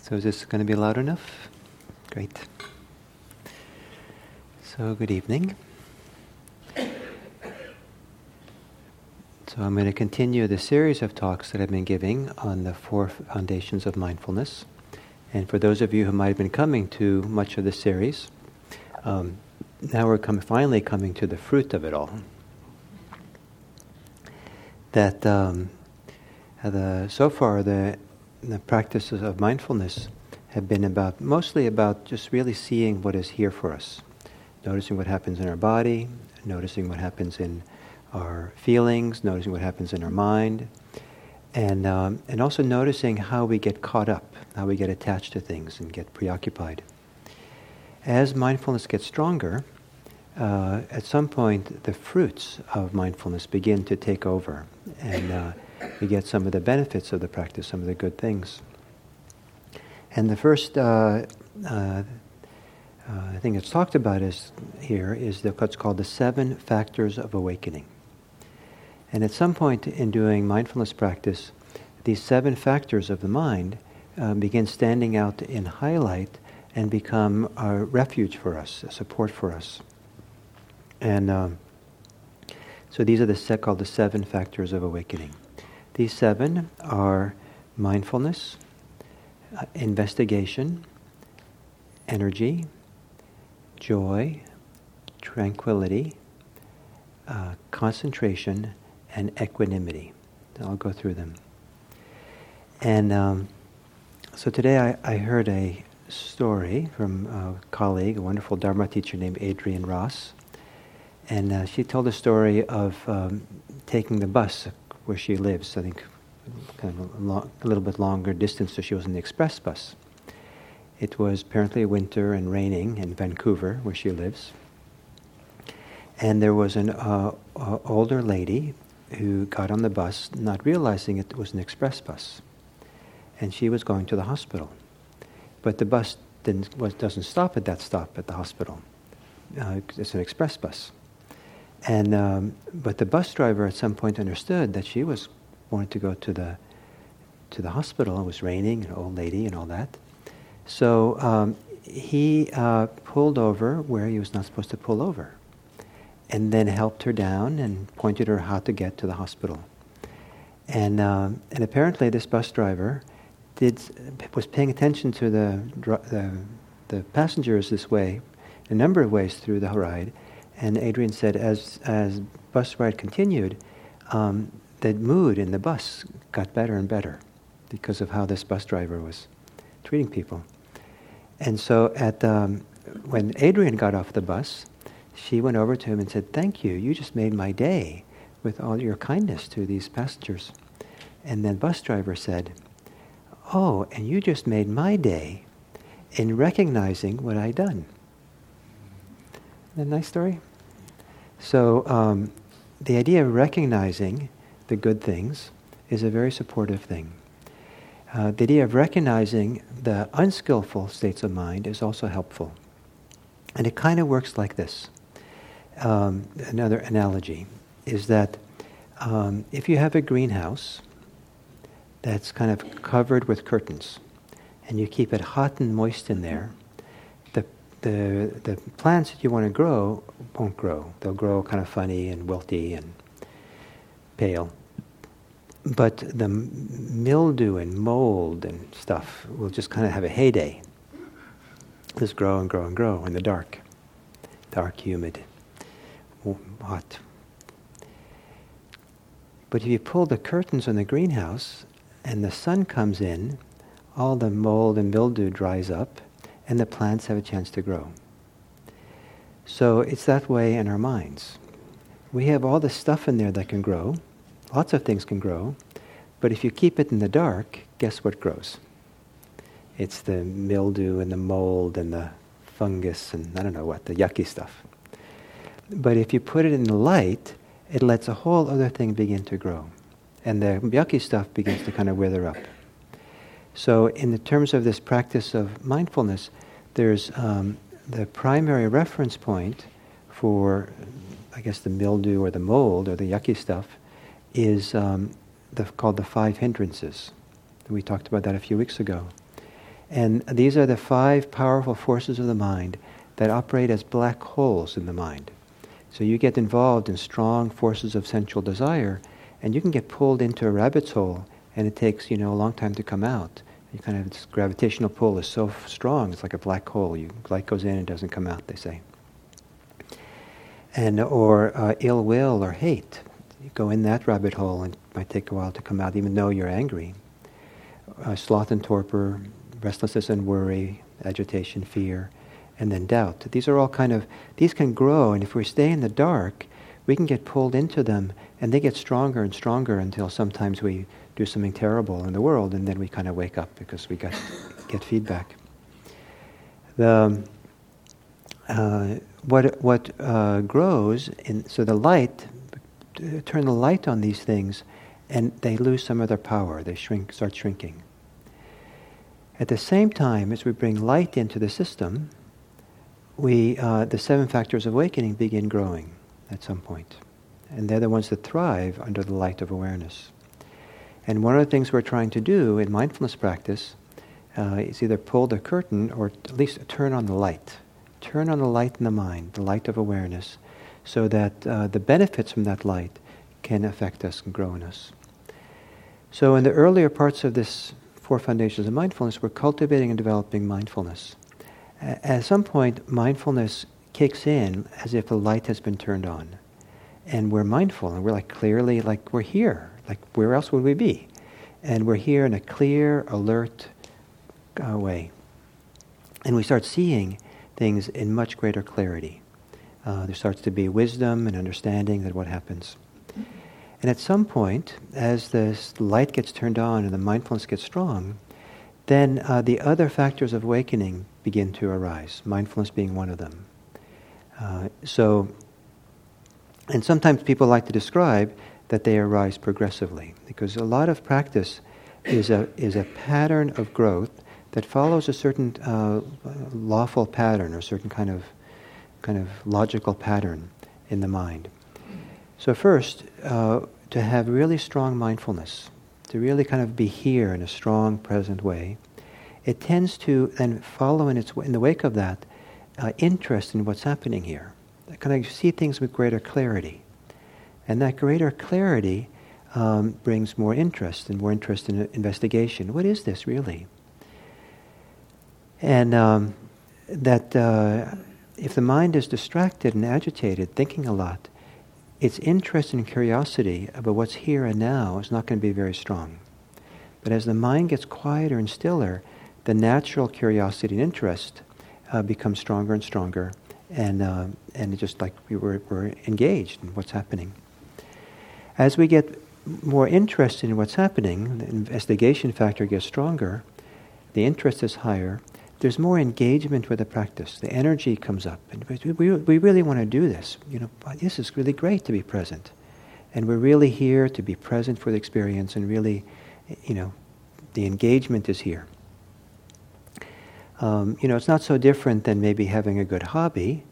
So is this going to be loud enough? Great. So good evening. So I'm going to continue the series of talks that I've been giving on the four foundations of mindfulness. And for those of you who might have been coming to much of the series, um, now we're finally coming to the fruit of it all. That um, the, so far the the practices of mindfulness have been about mostly about just really seeing what is here for us, noticing what happens in our body, noticing what happens in our feelings, noticing what happens in our mind, and um, and also noticing how we get caught up, how we get attached to things and get preoccupied. As mindfulness gets stronger, uh, at some point the fruits of mindfulness begin to take over, and uh, we get some of the benefits of the practice, some of the good things. And the first uh, uh, uh, thing that's talked about is here is the, what's called the seven factors of awakening. And at some point in doing mindfulness practice, these seven factors of the mind uh, begin standing out in highlight and become a refuge for us, a support for us. And um, so these are the set called the seven factors of awakening. These seven are mindfulness, uh, investigation, energy, joy, tranquility, uh, concentration, and equanimity. I'll go through them. And um, so today I, I, heard a story from a colleague, a wonderful Dharma teacher named Adrian Ross. And uh, she told a story of um, taking the bus where she lives. I think kind of a, lo- a little bit longer distance, so she was in the express bus. It was apparently winter and raining in Vancouver, where she lives. And there was an uh, uh, older lady who got on the bus, not realizing it was an express bus, and she was going to the hospital. But the bus was, doesn't stop at that stop at the hospital. Uh, it's an express bus. And um, but the bus driver at some point understood that she was wanted to go to the to the hospital. It was raining, an old lady, and all that. So um, he uh, pulled over where he was not supposed to pull over, and then helped her down and pointed her how to get to the hospital. And um, and apparently this bus driver did was paying attention to the the, the passengers this way, a number of ways through the ride and Adrian said, as as bus ride continued, um, the mood in the bus got better and better because of how this bus driver was treating people. And so, at um, when Adrian got off the bus, she went over to him and said, "Thank you. You just made my day with all your kindness to these passengers." And then bus driver said, "Oh, and you just made my day in recognizing what I'd done." Isn't that a nice story? So um, the idea of recognizing the good things is a very supportive thing. Uh, the idea of recognizing the unskillful states of mind is also helpful. And it kind of works like this. Um, another analogy is that um, if you have a greenhouse that's kind of covered with curtains, and you keep it hot and moist in there, the, the plants that you want to grow won't grow. They'll grow kind of funny and wilty and pale. But the mildew and mold and stuff will just kind of have a heyday. Just grow and grow and grow in the dark. Dark, humid, hot. But if you pull the curtains on the greenhouse and the sun comes in, all the mold and mildew dries up and the plants have a chance to grow. So it's that way in our minds. We have all the stuff in there that can grow. Lots of things can grow. But if you keep it in the dark, guess what grows? It's the mildew and the mold and the fungus and I don't know what, the yucky stuff. But if you put it in the light, it lets a whole other thing begin to grow. And the yucky stuff begins to kind of wither up. So, in the terms of this practice of mindfulness, there's um, the primary reference point for, I guess, the mildew or the mold or the yucky stuff is um, the, called the five hindrances. We talked about that a few weeks ago. And these are the five powerful forces of the mind that operate as black holes in the mind. So you get involved in strong forces of sensual desire, and you can get pulled into a rabbit's hole, and it takes you know a long time to come out. You kind of this gravitational pull is so strong; it's like a black hole. You light goes in, and doesn't come out. They say. And or uh, ill will or hate, you go in that rabbit hole, and it might take a while to come out, even though you're angry. Uh, sloth and torpor, restlessness and worry, agitation, fear, and then doubt. These are all kind of, these can grow, and if we stay in the dark, we can get pulled into them, and they get stronger and stronger until sometimes we do something terrible in the world, and then we kind of wake up because we got, get feedback. The, uh, what what uh, grows, in, so the light, turn the light on these things, and they lose some of their power. They shrink, start shrinking. At the same time, as we bring light into the system, we, uh, the seven factors of awakening begin growing at some point. And they're the ones that thrive under the light of awareness. And one of the things we're trying to do in mindfulness practice uh, is either pull the curtain or at least turn on the light. Turn on the light in the mind, the light of awareness, so that uh, the benefits from that light can affect us and grow in us. So, in the earlier parts of this four foundations of mindfulness, we're cultivating and developing mindfulness. At some point, mindfulness kicks in as if the light has been turned on. And we're mindful, and we're like clearly, like we're here. Like, where else would we be? And we're here in a clear, alert uh, way. And we start seeing things in much greater clarity. Uh, there starts to be wisdom and understanding that what happens. And at some point, as the light gets turned on and the mindfulness gets strong, then uh, the other factors of awakening begin to arise, mindfulness being one of them. Uh, so, and sometimes people like to describe that they arise progressively, because a lot of practice is a, is a pattern of growth that follows a certain uh, lawful pattern or certain kind of, kind of logical pattern in the mind. So, first, uh, to have really strong mindfulness, to really kind of be here in a strong, present way, it tends to then follow in, its, in the wake of that uh, interest in what's happening here. Kind of see things with greater clarity. And that greater clarity um, brings more interest and more interest in investigation. What is this really? And um, that uh, if the mind is distracted and agitated, thinking a lot, its interest and curiosity about what's here and now is not going to be very strong. But as the mind gets quieter and stiller, the natural curiosity and interest uh, becomes stronger and stronger, and uh, and just like we were, we're engaged in what's happening. As we get more interested in what's happening, the investigation factor gets stronger, the interest is higher, there's more engagement with the practice. The energy comes up, and we, we really want to do this. You know, this is really great to be present, and we're really here to be present for the experience, and really, you know, the engagement is here. Um, you know, it's not so different than maybe having a good hobby,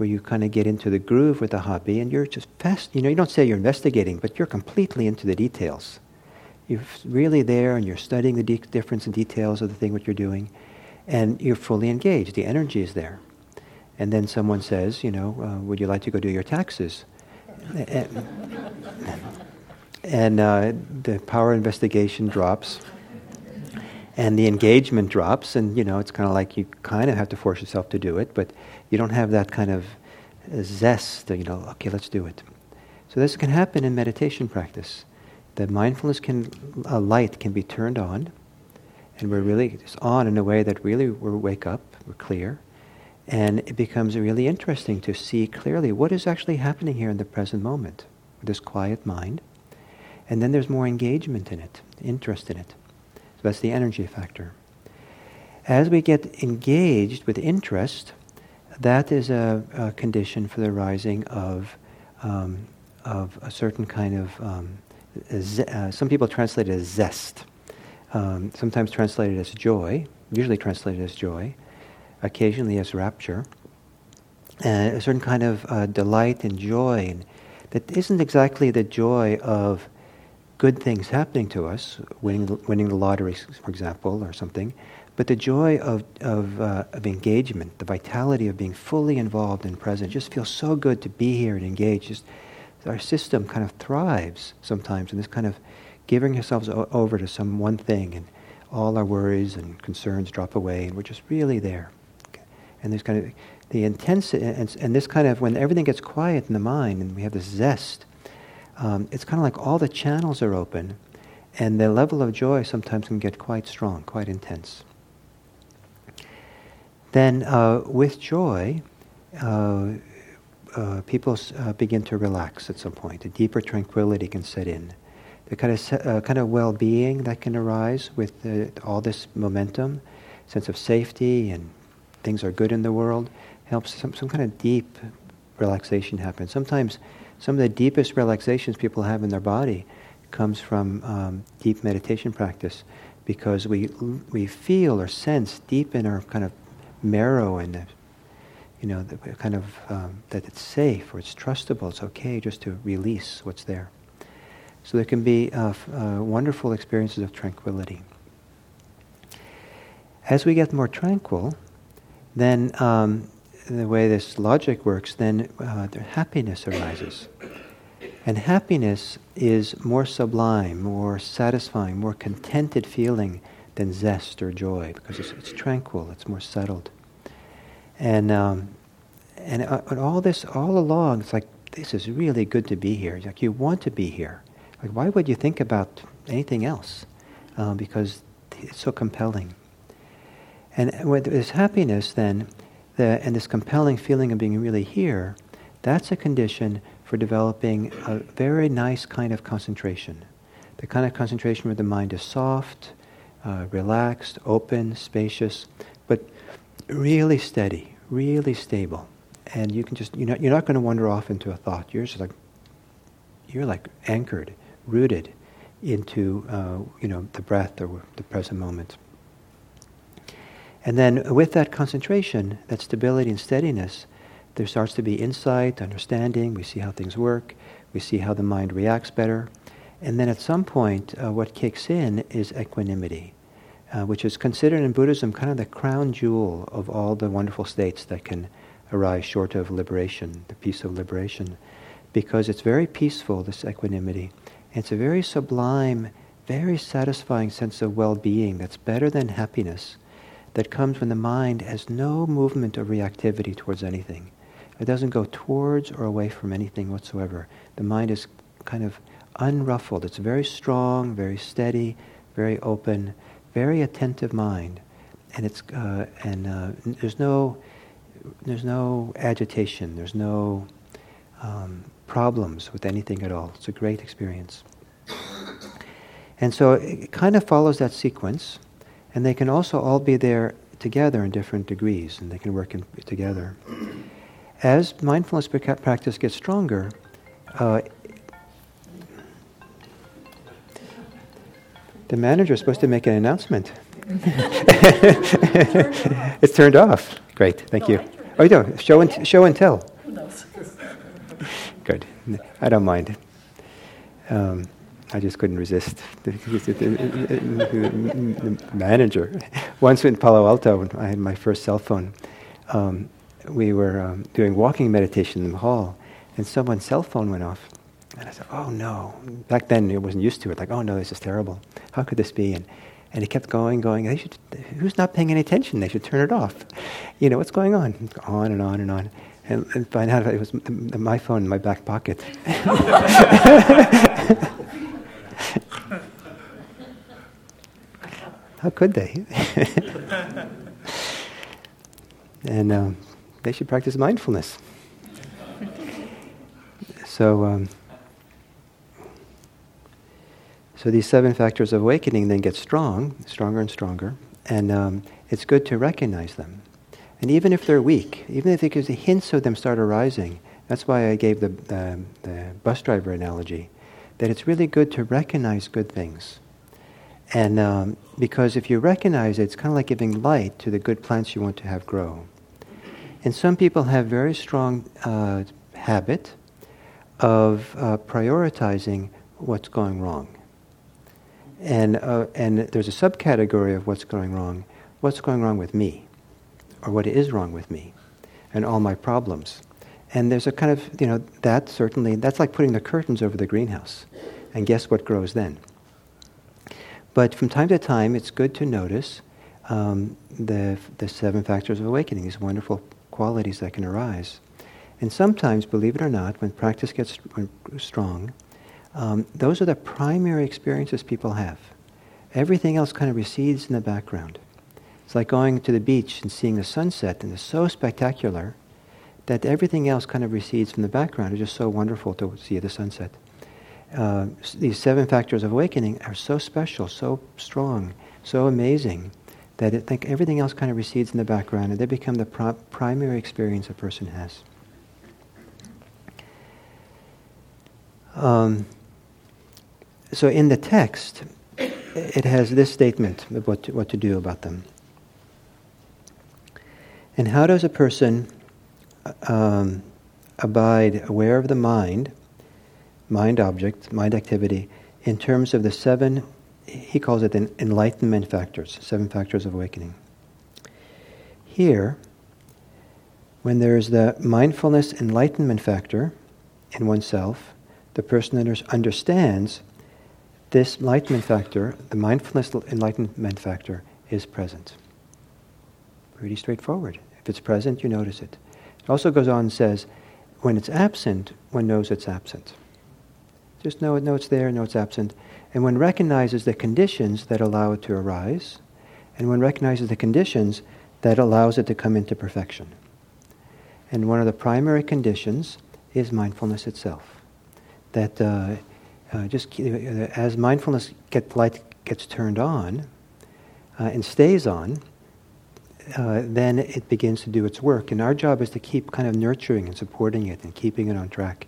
where you kind of get into the groove with the hobby, and you're just fast. You know, you don't say you're investigating, but you're completely into the details. You're really there, and you're studying the de- difference and details of the thing what you're doing and you're fully engaged. The energy is there. And then someone says, you know, uh, would you like to go do your taxes? and uh, the power investigation drops and the engagement drops and you know it's kind of like you kind of have to force yourself to do it but you don't have that kind of zest you know okay let's do it so this can happen in meditation practice the mindfulness can a light can be turned on and we're really just on in a way that really we wake up, we're clear, and it becomes really interesting to see clearly what is actually happening here in the present moment with this quiet mind. And then there's more engagement in it, interest in it. So that's the energy factor. As we get engaged with interest, that is a, a condition for the rising of, um, of a certain kind of, um, ze- uh, some people translate it as zest um, sometimes translated as joy, usually translated as joy, occasionally as rapture, and a certain kind of uh, delight and joy that isn't exactly the joy of good things happening to us, winning winning the lottery, for example, or something, but the joy of, of, uh, of engagement, the vitality of being fully involved and present, just feels so good to be here and engage. Just, our system kind of thrives sometimes in this kind of giving ourselves o- over to some one thing, and all our worries and concerns drop away, and we're just really there. Okay. And there's kind of the intensity, and, and, this kind of when everything gets quiet in the mind, and we have this zest, um, it's kind of like all the channels are open, and the level of joy sometimes can get quite strong, quite intense. Then, uh, with joy, uh, uh, people uh, begin to relax at some point. A deeper tranquility can set in. The kind of uh, kind of well-being that can arise with all this momentum, sense of safety and things are good in the world, helps some, some kind of deep relaxation happen. Sometimes, some of the deepest relaxations people have in their body comes from um, deep meditation practice, because we we feel or sense deep in our kind of marrow and the you know, the kind of um, that it's safe or it's trustable. It's okay just to release what's there. So there can be uh, f- uh, wonderful experiences of tranquility. As we get more tranquil, then um, the way this logic works, then uh, happiness arises. And happiness is more sublime, more satisfying, more contented feeling than zest or joy because it's, it's tranquil, it's more settled. And um, and, uh, and all this all along, it's like this is really good to be here. Like you want to be here. Like why would you think about anything else? Um, because it's so compelling. And with this happiness, then, the, and this compelling feeling of being really here, that's a condition for developing a very nice kind of concentration. The kind of concentration where the mind is soft, uh, relaxed, open, spacious, but really steady, really stable. And you can just, you know, you're not going to wander off into a thought. You're just like, you're like anchored, rooted into, uh, you know, the breath or the present moment. And then with that concentration, that stability and steadiness, there starts to be insight, understanding. We see how things work. We see how the mind reacts better. And then at some point, uh, what kicks in is equanimity uh, which is considered in Buddhism kind of the crown jewel of all the wonderful states that can arise short of liberation, the peace of liberation, because it's very peaceful, this equanimity. It's a very sublime, very satisfying sense of well being that's better than happiness, that comes when the mind has no movement or reactivity towards anything. It doesn't go towards or away from anything whatsoever. The mind is kind of unruffled. It's very strong, very steady, very open very attentive mind, and it's uh, and uh, there's no there's no agitation, there's no um, problems with anything at all. It's a great experience. And so it kind of follows that sequence, and they can also all be there together in different degrees, and they can work in, together. As mindfulness practice gets stronger, uh, The manager is supposed to make an announcement. it's turned off. Great, thank you. Oh, you do. Show and, show and tell. Good. I don't mind. Um, I just couldn't resist. the manager. Once in Palo Alto, when I had my first cell phone. Um, we were um, doing walking meditation in the hall, and someone's cell phone went off. And I said, oh no. Back then, I wasn't used to it. Like, oh no, this is terrible. How could this be? And, and he kept going, going. They should, who's not paying any attention? They should turn it off. You know, what's going on? On and on and on. And, and by now, it was my phone in my back pocket. How could they? and um, they should practice mindfulness. So, um, so these seven factors of awakening then get strong, stronger and stronger, and um, it's good to recognize them. And even if they're weak, even if because the hints of them start arising, that's why I gave the, the, the bus driver analogy, that it's really good to recognize good things. And um, because if you recognize it, it's kind of like giving light to the good plants you want to have grow. And some people have very strong uh, habit of uh, prioritizing what's going wrong. And, uh, and there's a subcategory of what's going wrong what's going wrong with me, or what is wrong with me, and all my problems. And there's a kind of, you know, that certainly, that's like putting the curtains over the greenhouse. And guess what grows then? But from time to time, it's good to notice um, the, the seven factors of awakening, these wonderful qualities that can arise. And sometimes, believe it or not, when practice gets strong, um, those are the primary experiences people have. Everything else kind of recedes in the background. It's like going to the beach and seeing the sunset, and it's so spectacular that everything else kind of recedes from the background. It's just so wonderful to see the sunset. Uh, these seven factors of awakening are so special, so strong, so amazing that it, think everything else kind of recedes in the background, and they become the pro- primary experience a person has. Um, so in the text, it has this statement of what to, what to do about them. And how does a person um, abide aware of the mind, mind object, mind activity, in terms of the seven, he calls it the enlightenment factors, seven factors of awakening. Here, when there is the mindfulness enlightenment factor in oneself, the person understands this enlightenment factor, the mindfulness enlightenment factor, is present. Pretty straightforward. If it's present, you notice it. It also goes on and says, when it's absent, one knows it's absent. Just know it, know it's there, know it's absent. And one recognizes the conditions that allow it to arise, and one recognizes the conditions that allows it to come into perfection. And one of the primary conditions is mindfulness itself. That uh, uh, just uh, as mindfulness get, light gets turned on uh, and stays on, uh, then it begins to do its work. And our job is to keep kind of nurturing and supporting it and keeping it on track.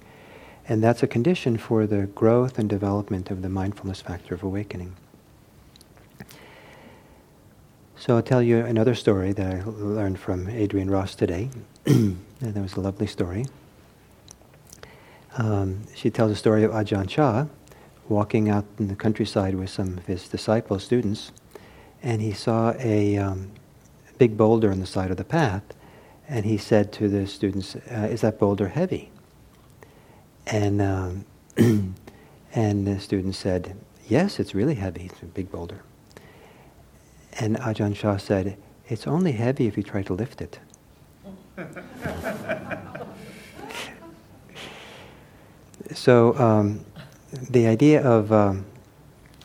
And that's a condition for the growth and development of the mindfulness factor of awakening. So I'll tell you another story that I learned from Adrian Ross today. that was a lovely story. Um, she tells a story of Ajahn Chah walking out in the countryside with some of his disciples, students, and he saw a um, big boulder on the side of the path, and he said to the students, uh, "Is that boulder heavy?" And um, and the student said, "Yes, it's really heavy. It's a big boulder." And Ajahn Chah said, "It's only heavy if you try to lift it." so um, the idea of um,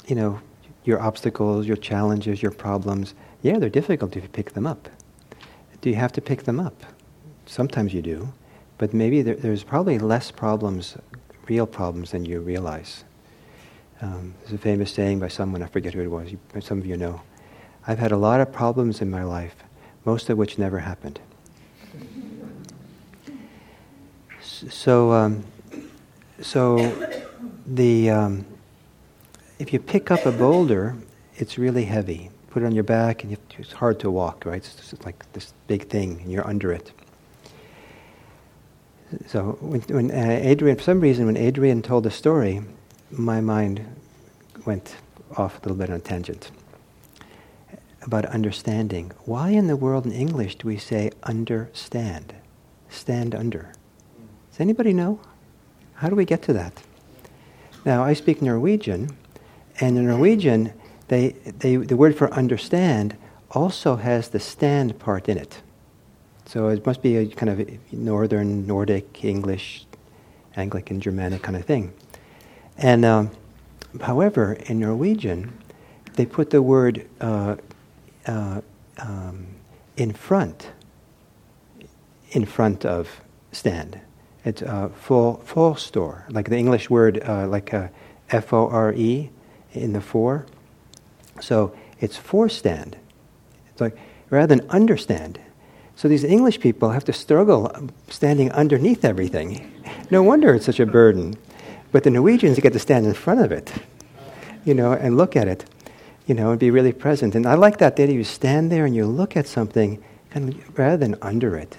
you know your obstacles, your challenges, your problems, yeah, they're difficult if you pick them up. Do you have to pick them up? Sometimes you do, but maybe there, there's probably less problems, real problems, than you realize. Um, there's a famous saying by someone, I forget who it was, some of you know. I've had a lot of problems in my life, most of which never happened. so, um, so the um, if you pick up a boulder, it's really heavy. Put it on your back, and to, it's hard to walk. Right? It's like this big thing, and you're under it. So when, when uh, Adrienne, for some reason, when Adrian told the story, my mind went off a little bit on a tangent about understanding. Why in the world in English do we say understand? Stand under. Does anybody know? How do we get to that? Now, I speak Norwegian, and in Norwegian, they, they, the word for understand also has the stand part in it. So it must be a kind of northern, Nordic, English, Anglican, Germanic kind of thing. And um, however, in Norwegian, they put the word uh, uh, um, in front, in front of stand. It's uh, full full store, like the English word, uh, like uh, F O R E in the for. So it's for stand. It's like rather than understand. So these English people have to struggle standing underneath everything. No wonder it's such a burden. But the Norwegians get to stand in front of it, you know, and look at it, you know, and be really present. And I like that that you stand there and you look at something, kind of, rather than under it.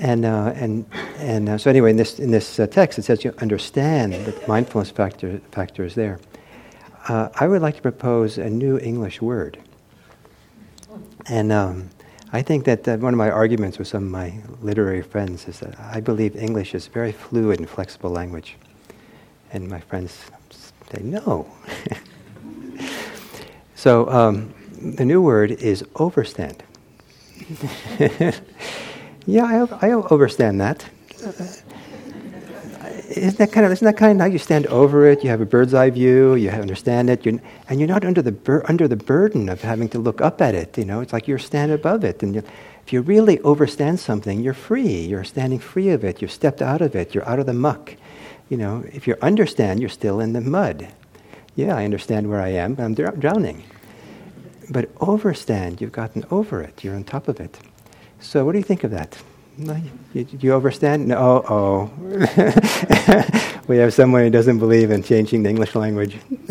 And, uh, and, and uh, so anyway, in this, in this uh, text, it says you understand that mindfulness factor, factor is there. Uh, I would like to propose a new English word. And um, I think that uh, one of my arguments with some of my literary friends is that I believe English is a very fluid and flexible language. And my friends say, no. so um, the new word is overstand. yeah, I, I understand that. Uh, isn't that kind of isn't that kind of how you stand over it? You have a bird's eye view. You understand it, you're, and you're not under the bur- under the burden of having to look up at it. You know, it's like you're stand above it, and if you really overstand something, you're free. You're standing free of it. You've stepped out of it. You're out of the muck. You know, if you understand, you're still in the mud. Yeah, I understand where I am, but I'm drowning. But overstand, you've gotten over it. You're on top of it. So, what do you think of that? You, you overstand? No, oh. we have someone who doesn't believe in changing the English language.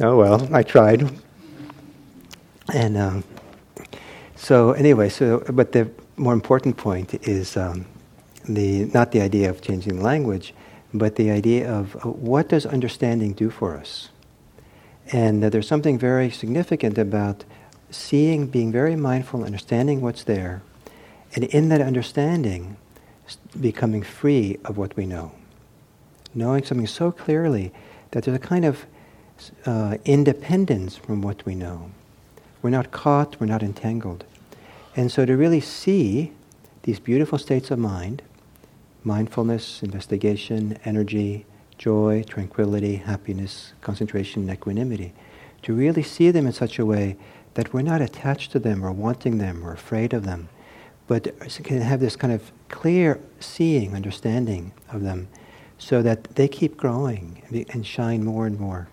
oh well, I tried. And um, so, anyway, so but the more important point is um, the not the idea of changing the language, but the idea of uh, what does understanding do for us. And uh, there's something very significant about seeing, being very mindful, understanding what's there, and in that understanding, becoming free of what we know. Knowing something so clearly that there's a kind of uh, independence from what we know. We're not caught, we're not entangled. And so to really see these beautiful states of mind, mindfulness, investigation, energy, joy, tranquility, happiness, concentration, and equanimity, to really see them in such a way that we're not attached to them or wanting them or afraid of them, but can have this kind of clear seeing, understanding of them, so that they keep growing and shine more and more.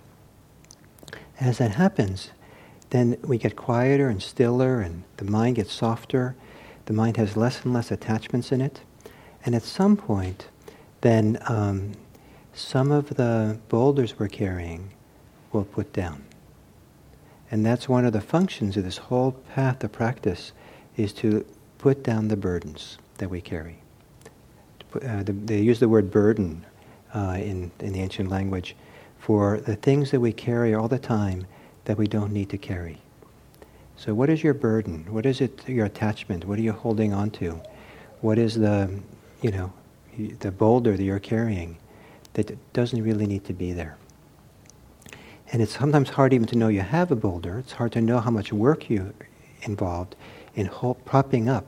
As that happens, then we get quieter and stiller, and the mind gets softer. The mind has less and less attachments in it. And at some point, then um, some of the boulders we're carrying will put down. And that's one of the functions of this whole path of practice is to put down the burdens that we carry. Uh, they use the word burden uh, in, in the ancient language for the things that we carry all the time that we don't need to carry. So, what is your burden? What is it? Your attachment? What are you holding on to? What is the, you know, the boulder that you're carrying that doesn't really need to be there? And it's sometimes hard even to know you have a boulder. It's hard to know how much work you involved in whole, propping up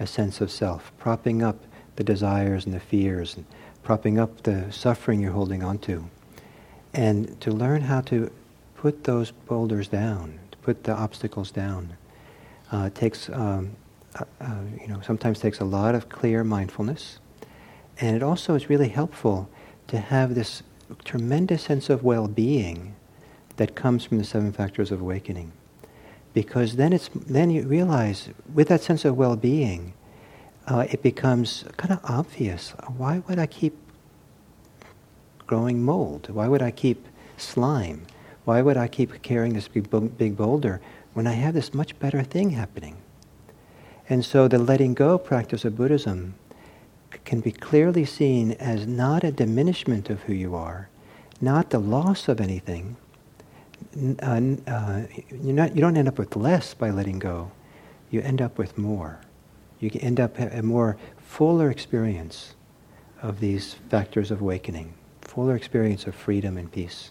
a sense of self, propping up the desires and the fears, and propping up the suffering you're holding on to. And to learn how to put those boulders down, to put the obstacles down, uh, takes, um, uh, uh, you know, sometimes takes a lot of clear mindfulness. And it also is really helpful to have this tremendous sense of well-being that comes from the seven factors of awakening because then it's then you realize with that sense of well-being, uh, it becomes kind of obvious. Why would I keep growing mold? Why would I keep slime? Why would I keep carrying this big, big boulder when I have this much better thing happening? And so the letting go practice of Buddhism can be clearly seen as not a diminishment of who you are, not the loss of anything, uh, uh, you're not, you don't end up with less by letting go. You end up with more. You end up a more fuller experience of these factors of awakening, fuller experience of freedom and peace.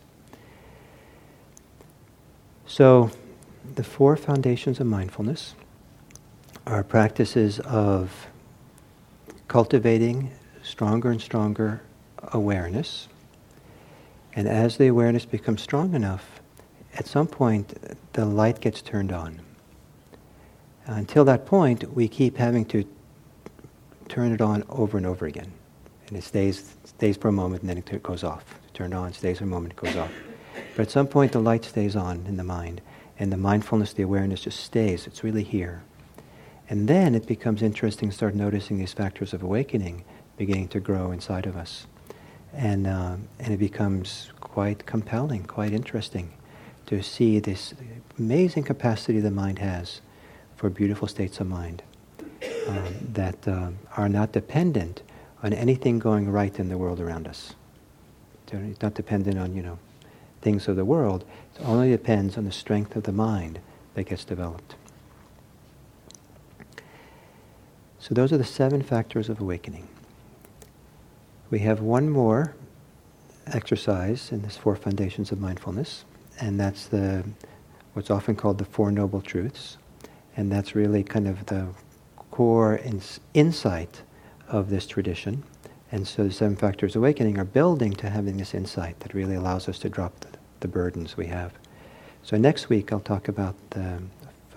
So, the four foundations of mindfulness are practices of cultivating stronger and stronger awareness. And as the awareness becomes strong enough, at some point the light gets turned on. Until that point, we keep having to turn it on over and over again. And it stays, stays for a moment and then it goes off. Turned on, stays for a moment, goes off. But at some point, the light stays on in the mind, and the mindfulness, the awareness just stays. It's really here. And then it becomes interesting to start noticing these factors of awakening beginning to grow inside of us. And, uh, and it becomes quite compelling, quite interesting to see this amazing capacity the mind has for beautiful states of mind um, that uh, are not dependent on anything going right in the world around us. It's not dependent on, you know, things of the world. It only depends on the strength of the mind that gets developed. So those are the seven factors of awakening. We have one more exercise in this four foundations of mindfulness, and that's the what's often called the Four Noble Truths, and that's really kind of the core ins- insight of this tradition. And so the seven factors awakening are building to having this insight that really allows us to drop the, the burdens we have. So next week I'll talk about the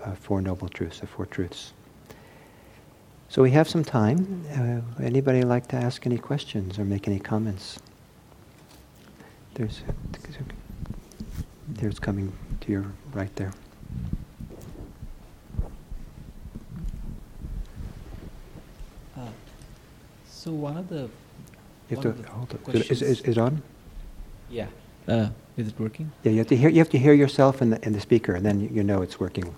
uh, Four Noble Truths, the Four Truths. So we have some time. Uh, anybody like to ask any questions or make any comments? There's, there's coming to your right there. Uh, so one of the You have to hold it. Is, is, is it on? yeah uh, is it working? Yeah, you have to hear. You have to hear yourself in the in the speaker, and then you, you know it's working.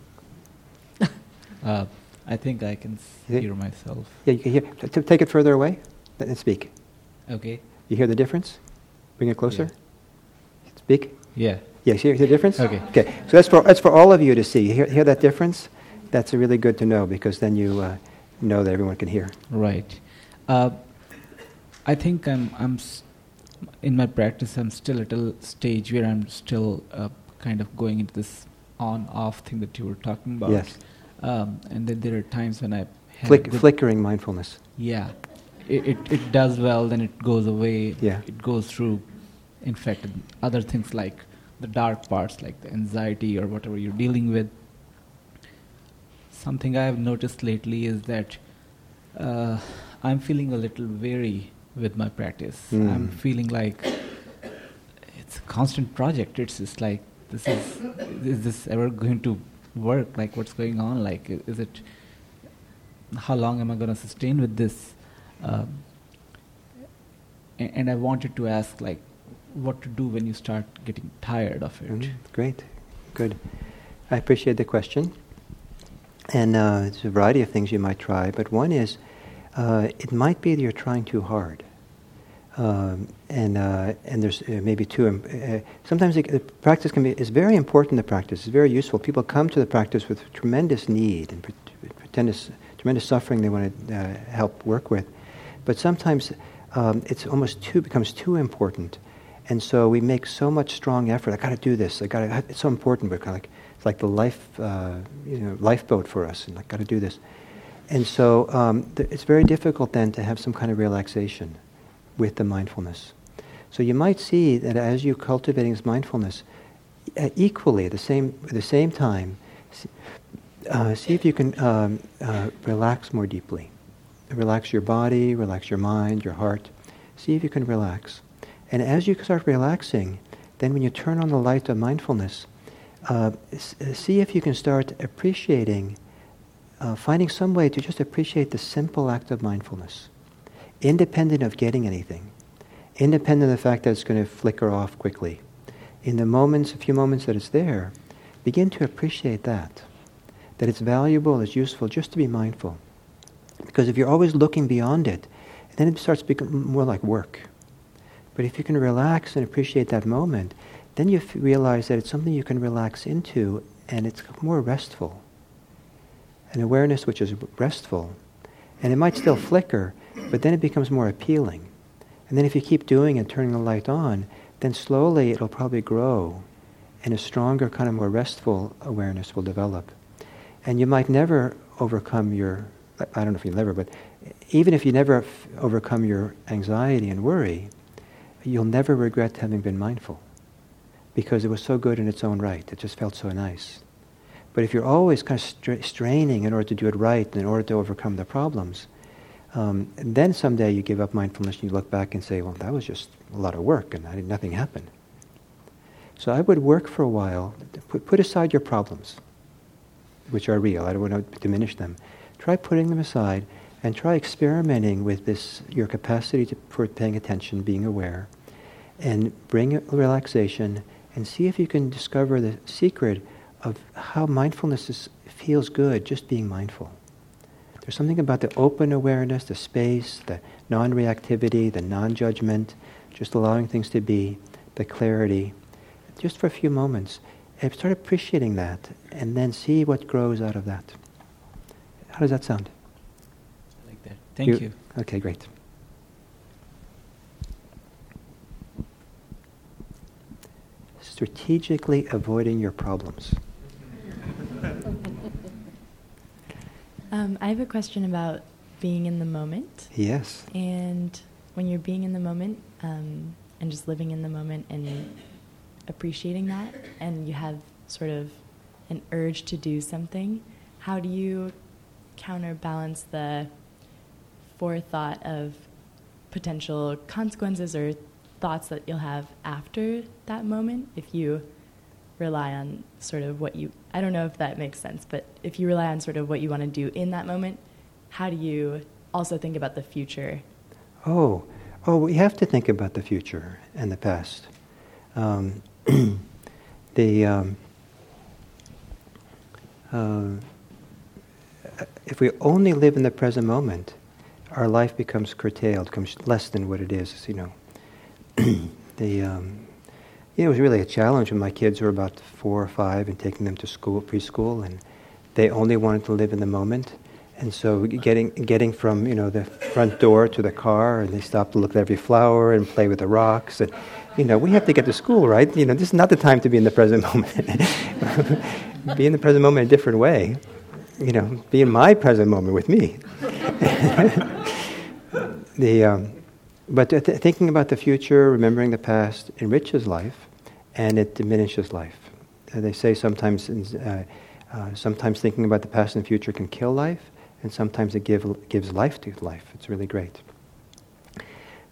Uh, I think I can s- Yeah. hear myself. Yeah, you can hear. t- t- take it further away, and speak. Okay. You hear the difference? Bring it closer. Yeah. Speak. Yeah. Yes, you hear the difference? Okay. Okay, so that's for, that's for all of you to see. Hear, hear that difference? That's really good to know because then you uh, know that everyone can hear. Right. Uh, I think I'm I'm s- in my practice. I'm still at a stage where I'm still uh, kind of going into this on-off thing that you were talking about. Yes. Um, and then there are times when I have Flick, flickering mindfulness. Yeah, it, it it does well, then it goes away. Yeah. It goes through, in fact, other things like the dark parts, like the anxiety or whatever you're dealing with. Something I have noticed lately is that uh, I'm feeling a little weary with my practice. Mm. I'm feeling like it's a constant project. It's just like this is is this ever going to work? Like what's going on? Like is it? How long am I going to sustain with this? Um, a- and I wanted to ask like what to do when you start getting tired of it. Mm, Great, good. I appreciate the question. And uh, there's a variety of things you might try, but one is uh, it might be that you're trying too hard. Um, and uh, and there's uh, maybe too. Um, uh, sometimes it, the practice can be is very important. The practice is very useful. People come to the practice with tremendous need and tremendous tremendous suffering they want to uh, help work with, but sometimes um, it's almost too becomes too important, and so we make so much strong effort. I got to do this. I got. It's so important. We're kind of like it's like the life uh, you know lifeboat for us, and I got to do this. And so um, th- it's very difficult then to have some kind of relaxation with the mindfulness. So you might see that as you're cultivating this mindfulness, uh, equally at the same at the same time, s- uh, see if you can um, uh, relax more deeply. Relax your body, relax your mind, your heart. See if you can relax. And as you start relaxing, then when you turn on the light of mindfulness, uh, s- uh, see if you can start appreciating, uh, finding some way to just appreciate the simple act of mindfulness independent of getting anything, independent of the fact that it's going to flicker off quickly. In the moments, a few moments that it's there, begin to appreciate that, that it's valuable, it's useful just to be mindful. Because if you're always looking beyond it, then it starts becoming more like work. But if you can relax and appreciate that moment, then you f- realize that it's something you can relax into and it's more restful. An awareness which is restful. And it might still flicker, but then it becomes more appealing. And then if you keep doing and turning the light on, then slowly it'll probably grow and a stronger, kind of more restful awareness will develop. And you might never overcome your, I don't know if you'll never, but even if you never f- overcome your anxiety and worry, you'll never regret having been mindful because it was so good in its own right. It just felt so nice. But if you're always kind of stra- straining in order to do it right, and in order to overcome the problems, um, then someday you give up mindfulness and you look back and say, well, that was just a lot of work and did, nothing happened. So I would work for a while, put, put aside your problems, which are real. I don't want to diminish them. Try putting them aside and try experimenting with this, your capacity to, for paying attention, being aware, and bring relaxation and see if you can discover the secret of how mindfulness is, feels good just being mindful. There's something about the open awareness, the space, the non reactivity, the non judgment, just allowing things to be, the clarity, just for a few moments. And start appreciating that, and then see what grows out of that. How does that sound? I like that. Thank you. you. Okay, great. Strategically avoiding your problems. Um, I have a question about being in the moment. Yes. And when you're being in the moment um, and just living in the moment and appreciating that, and you have sort of an urge to do something, how do you counterbalance the forethought of potential consequences or thoughts that you'll have after that moment if you rely on sort of what you I don't know if that makes sense, but if you rely on sort of what you want to do in that moment, how do you also think about the future? Oh, oh, we have to think about the future and the past. Um, the um, uh, if we only live in the present moment, our life becomes curtailed, becomes less than what it is. You know, the um, know, it was really a challenge when my kids were about four or five and taking them to school, preschool, and they only wanted to live in the moment. And so getting, getting from, you know, the front door to the car, and they stopped to look at every flower and play with the rocks. And, you know, we have to get to school, right? You know, this is not the time to be in the present moment. be in the present moment a different way. You know, be in my present moment with me. the, um, but th- thinking about the future, remembering the past, enriches life and it diminishes life. Uh, they say sometimes, uh, uh, sometimes thinking about the past and the future can kill life, and sometimes it give, gives life to life. It's really great.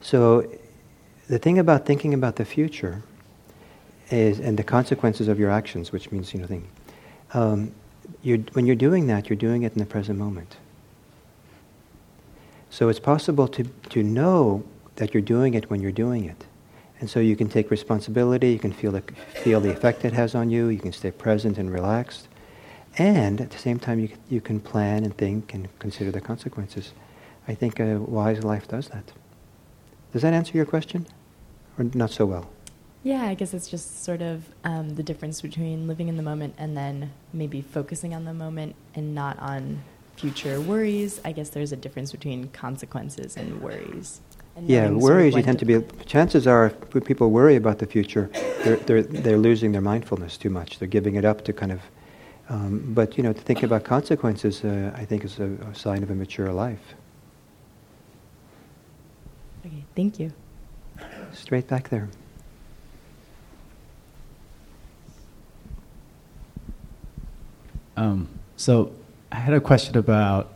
So, the thing about thinking about the future is, and the consequences of your actions, which means, you know, thing, um, you're, when you're doing that, you're doing it in the present moment. So it's possible to, to know that you're doing it when you're doing it. And so you can take responsibility, you can feel the, feel the effect it has on you, you can stay present and relaxed. And at the same time, you, you can plan and think and consider the consequences. I think a wise life does that. Does that answer your question? Or not so well? Yeah, I guess it's just sort of um, the difference between living in the moment and then maybe focusing on the moment and not on future worries. I guess there's a difference between consequences and worries yeah, worries you tend to be. Chances are, if people worry about the future, they're, they're, they're losing their mindfulness too much. They're giving it up to kind of. Um, but you know, to think about consequences, uh, I think is a, a, sign of a mature life. Okay, thank you. Straight back there. Um, so, I had a question about.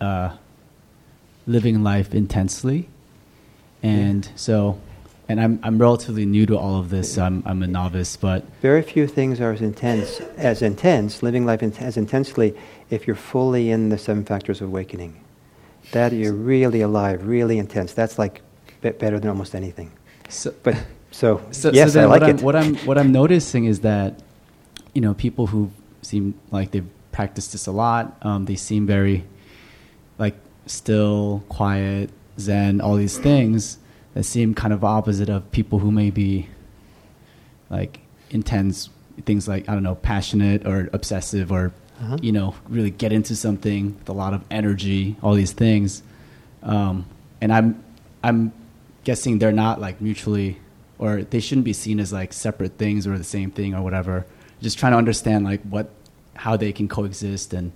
Uh, living life intensely. And yeah. so, and I'm, I'm relatively new to all of this. I'm, I'm a novice, but. Very few things are as intense, as intense, living life in, as intensely, if you're fully in the seven factors of awakening. That you're really alive, really intense. That's like better than almost anything. So, but so, so yes, so I like what it. I'm, what I'm what I'm noticing is that you know people who seem like they've practiced this a lot, um, they seem very still, quiet, zen, all these things that seem kind of opposite of people who may be like intense things like I don't know, passionate or obsessive or uh-huh. you know, really get into something with a lot of energy, all these things. Um, and I'm I'm guessing they're not like mutually or they shouldn't be seen as like separate things or the same thing or whatever. Just trying to understand like what how they can coexist and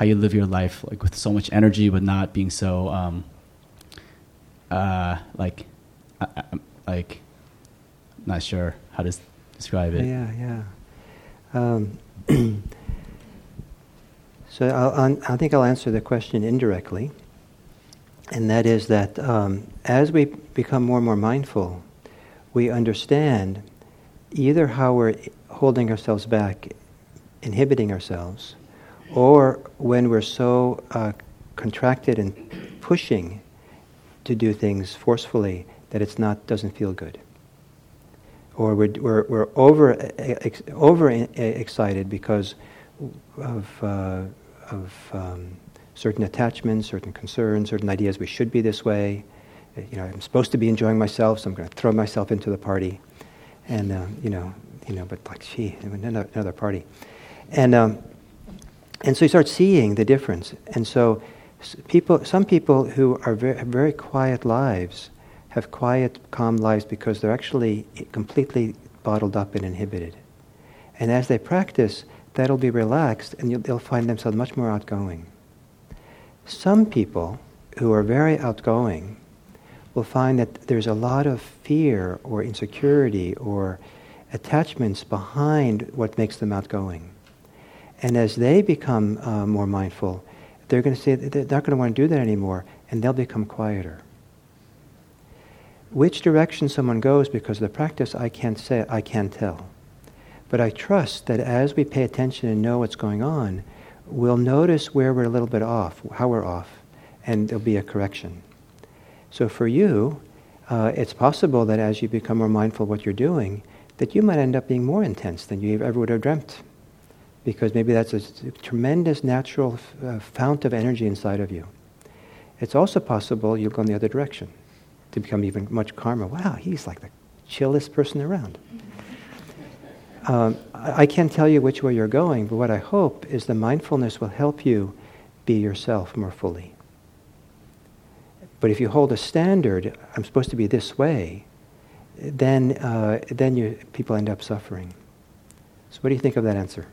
how you live your life like with so much energy but not being so um, uh, like I, I, like not sure how to describe it. Yeah yeah. Um, so I'll, i think I'll answer the question indirectly and that is that um, as we become more and more mindful we understand either how we're holding ourselves back inhibiting ourselves or when we're so uh, contracted and pushing to do things forcefully that it's not doesn't feel good or we're, we're, we're over, ex, over excited because of, uh, of um, certain attachments, certain concerns, certain ideas we should be this way. You know, I'm supposed to be enjoying myself, so I'm going to throw myself into the party. And, uh, you know, you know, but like, gee, another, another party. And, um, and so you start seeing the difference. And so people, some people who are very, have very quiet lives have quiet, calm lives because they're actually completely bottled up and inhibited. And as they practice, that'll be relaxed and they'll find themselves much more outgoing. Some people who are very outgoing will find that there's a lot of fear or insecurity or attachments behind what makes them outgoing. And as they become uh, more mindful, they're going to say they're not going to want to do that anymore, and they'll become quieter. Which direction someone goes because of the practice, I can't say, I can't tell. But I trust that as we pay attention and know what's going on, we'll notice where we're a little bit off, how we're off, and there'll be a correction. So for you, uh, it's possible that as you become more mindful of what you're doing, that you might end up being more intense than you ever would have dreamt. Because maybe that's a tremendous natural uh, fount of energy inside of you. It's also possible you'll go in the other direction to become even much calmer. Wow, he's like the chillest person around. Um, I can't tell you which way you're going, but what I hope is the mindfulness will help you be yourself more fully. But if you hold a standard, I'm supposed to be this way, then, uh, then you, people end up suffering. So, what do you think of that answer?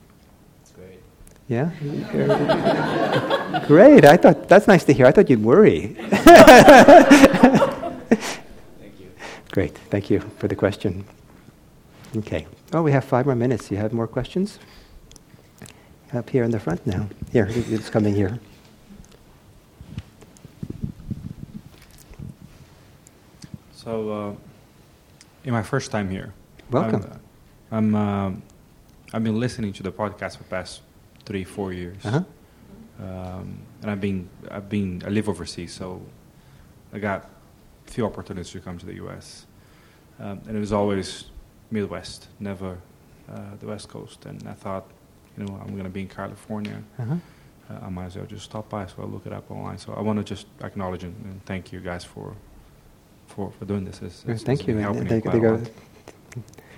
That's great. Yeah? great. I thought that's nice to hear. I thought you'd worry. Thank you. Great. Thank you for the question. Okay. Oh, we have five more minutes. Do you have more questions? Up here in the front now. Here, it's coming here. So, uh, in my first time here. Welcome. I'm, I'm uh, I've been listening to the podcast for the past three, four years. Uh-huh. Um, and I've been, I've been, I live overseas, so I got few opportunities to come to the U.S. Um, and it was always Midwest, never uh, the West Coast. And I thought, you know, I'm going to be in California. Uh-huh. Uh, I might as well just stop by, so I'll look it up online. So I want to just acknowledge and, and thank you guys for for, for doing this. It's, it's, Thank it's you. been helping they- me they a go- lot.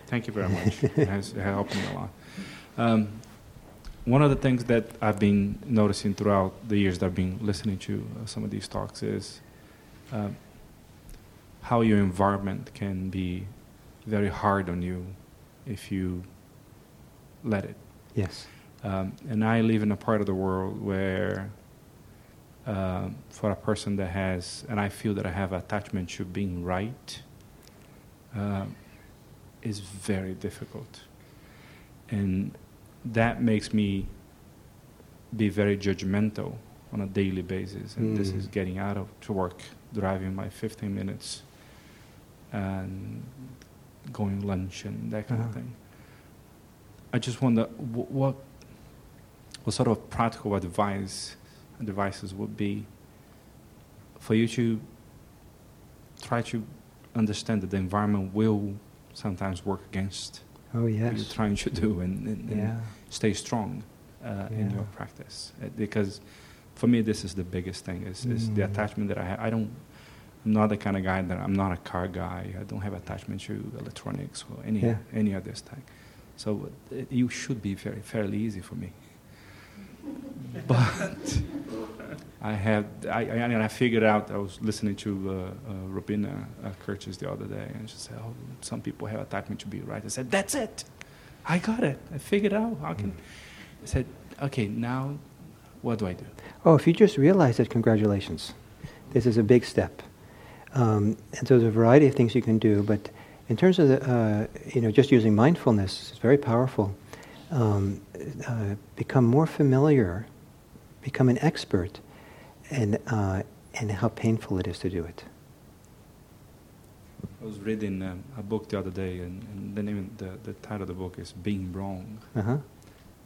Thank you very much. it has it helped me a lot. Um, one of the things that I've been noticing throughout the years that I've been listening to uh, some of these talks is um, how your environment can be very hard on you if you let it. Yes. Um, and I live in a part of the world where, um, for a person that has, and I feel that I have attachment to being right, um, is very difficult. And that makes me be very judgmental on a daily basis. And this Mm. is getting out of to work, driving my 15 minutes, and going lunch and that kind Uh-huh. of thing. I just wonder wh- what what sort of practical advice advices would be for you to try to understand that the environment will sometimes work against Oh, what you're yes. trying to do and, and, and Yeah. stay strong uh, in your practice Uh, because for me this is the biggest thing is, is the Mm. attachment that I have I don't I'm not the kind of guy that I'm not a car guy I don't have attachment to electronics or any Yeah. any of this thing so it, you should be very fairly easy for me but I had I, I, and I figured out I was listening to uh, uh, Robina uh, Curtis the other day and she said oh some people have attachment to be right I said that's it I got it I figured out how can I said okay now what do I do Oh, if you just realize it, congratulations. This is a big step. Um, and so there's a variety of things you can do, but in terms of the, uh, you know, just using mindfulness, it's very powerful. Um, uh, become more familiar, become an expert, and uh, and how painful it is to do it. I was reading um, a book the other day and, and the name the, the title of the book is Being Wrong Uh huh.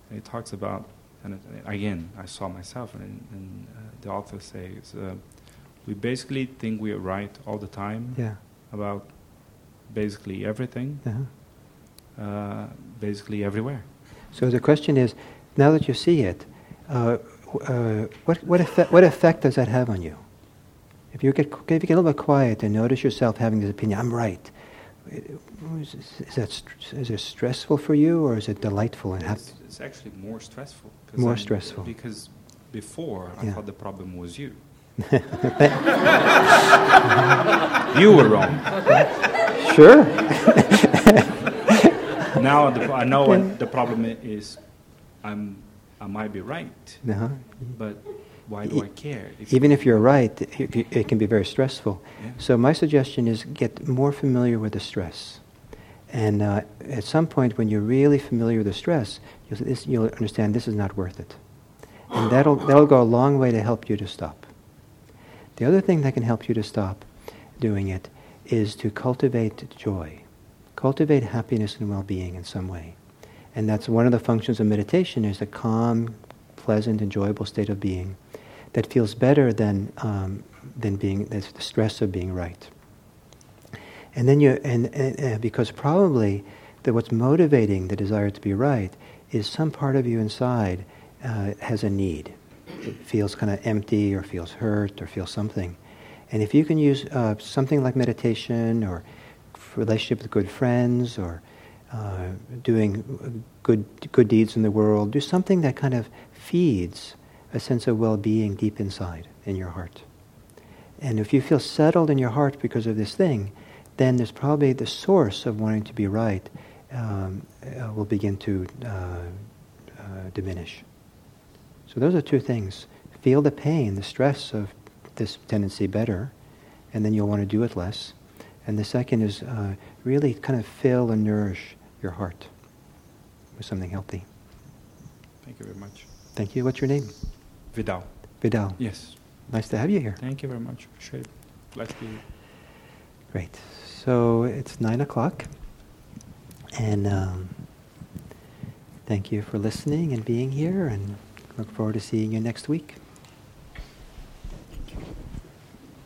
And it talks about, and it, again, I saw myself, and, and uh, the author says, uh, we basically think we are right all the time Yeah. about basically everything, Uh-huh. uh, basically everywhere. So the question is, now that you see it, uh, what, what, effect, what effect does that have on you? If you, get, if you get a little bit quiet and notice yourself having this opinion, I'm right, is, is that is it stressful for you or is it delightful and happy? It's, it's actually more stressful. More I'm- stressful. Because before, I Yeah. thought the problem was you. you were wrong. Sure. Now the, I know what the problem is. I'm, I might be right, Uh-huh. but why do I care? If Even if you're right, it, it- it can be very stressful. Yeah. So my suggestion is get more familiar with the stress. And uh, at some point, when you're really familiar with the stress, you'll, this, you'll understand this is not worth it. And that'll, that'll go a long way to help you to stop. The other thing that can help you to stop doing it is to cultivate joy, cultivate happiness and well-being in some way. And that's one of the functions of meditation is a calm, pleasant, enjoyable state of being that feels better than, um, than being, the stress of being right. And then you, and, and uh, because probably that what's motivating the desire to be right is some part of you inside uh, has a need. It feels kind of empty or feels hurt or feels something. And if you can use uh, something like meditation or relationship with good friends or uh, doing good, good deeds in the world, do something that kind of feeds a sense of well-being deep inside in your heart. And if you feel settled in your heart because of this thing, then there's probably the source of wanting to be right um, uh, will begin to uh, uh, diminish. So those are two things. Feel the pain, the stress of this tendency better, and then you'll want to do it less. And the second is uh, really kind of fill and nourish your heart with something healthy. Thank you very much. Thank you. What's your name? Vidal. Vidal. Yes. Nice to have you here. Thank you very much. Appreciate it. Glad to be here. Great. So it's nine o'clock, and um, thank you for listening and being here, and look forward to seeing you next week.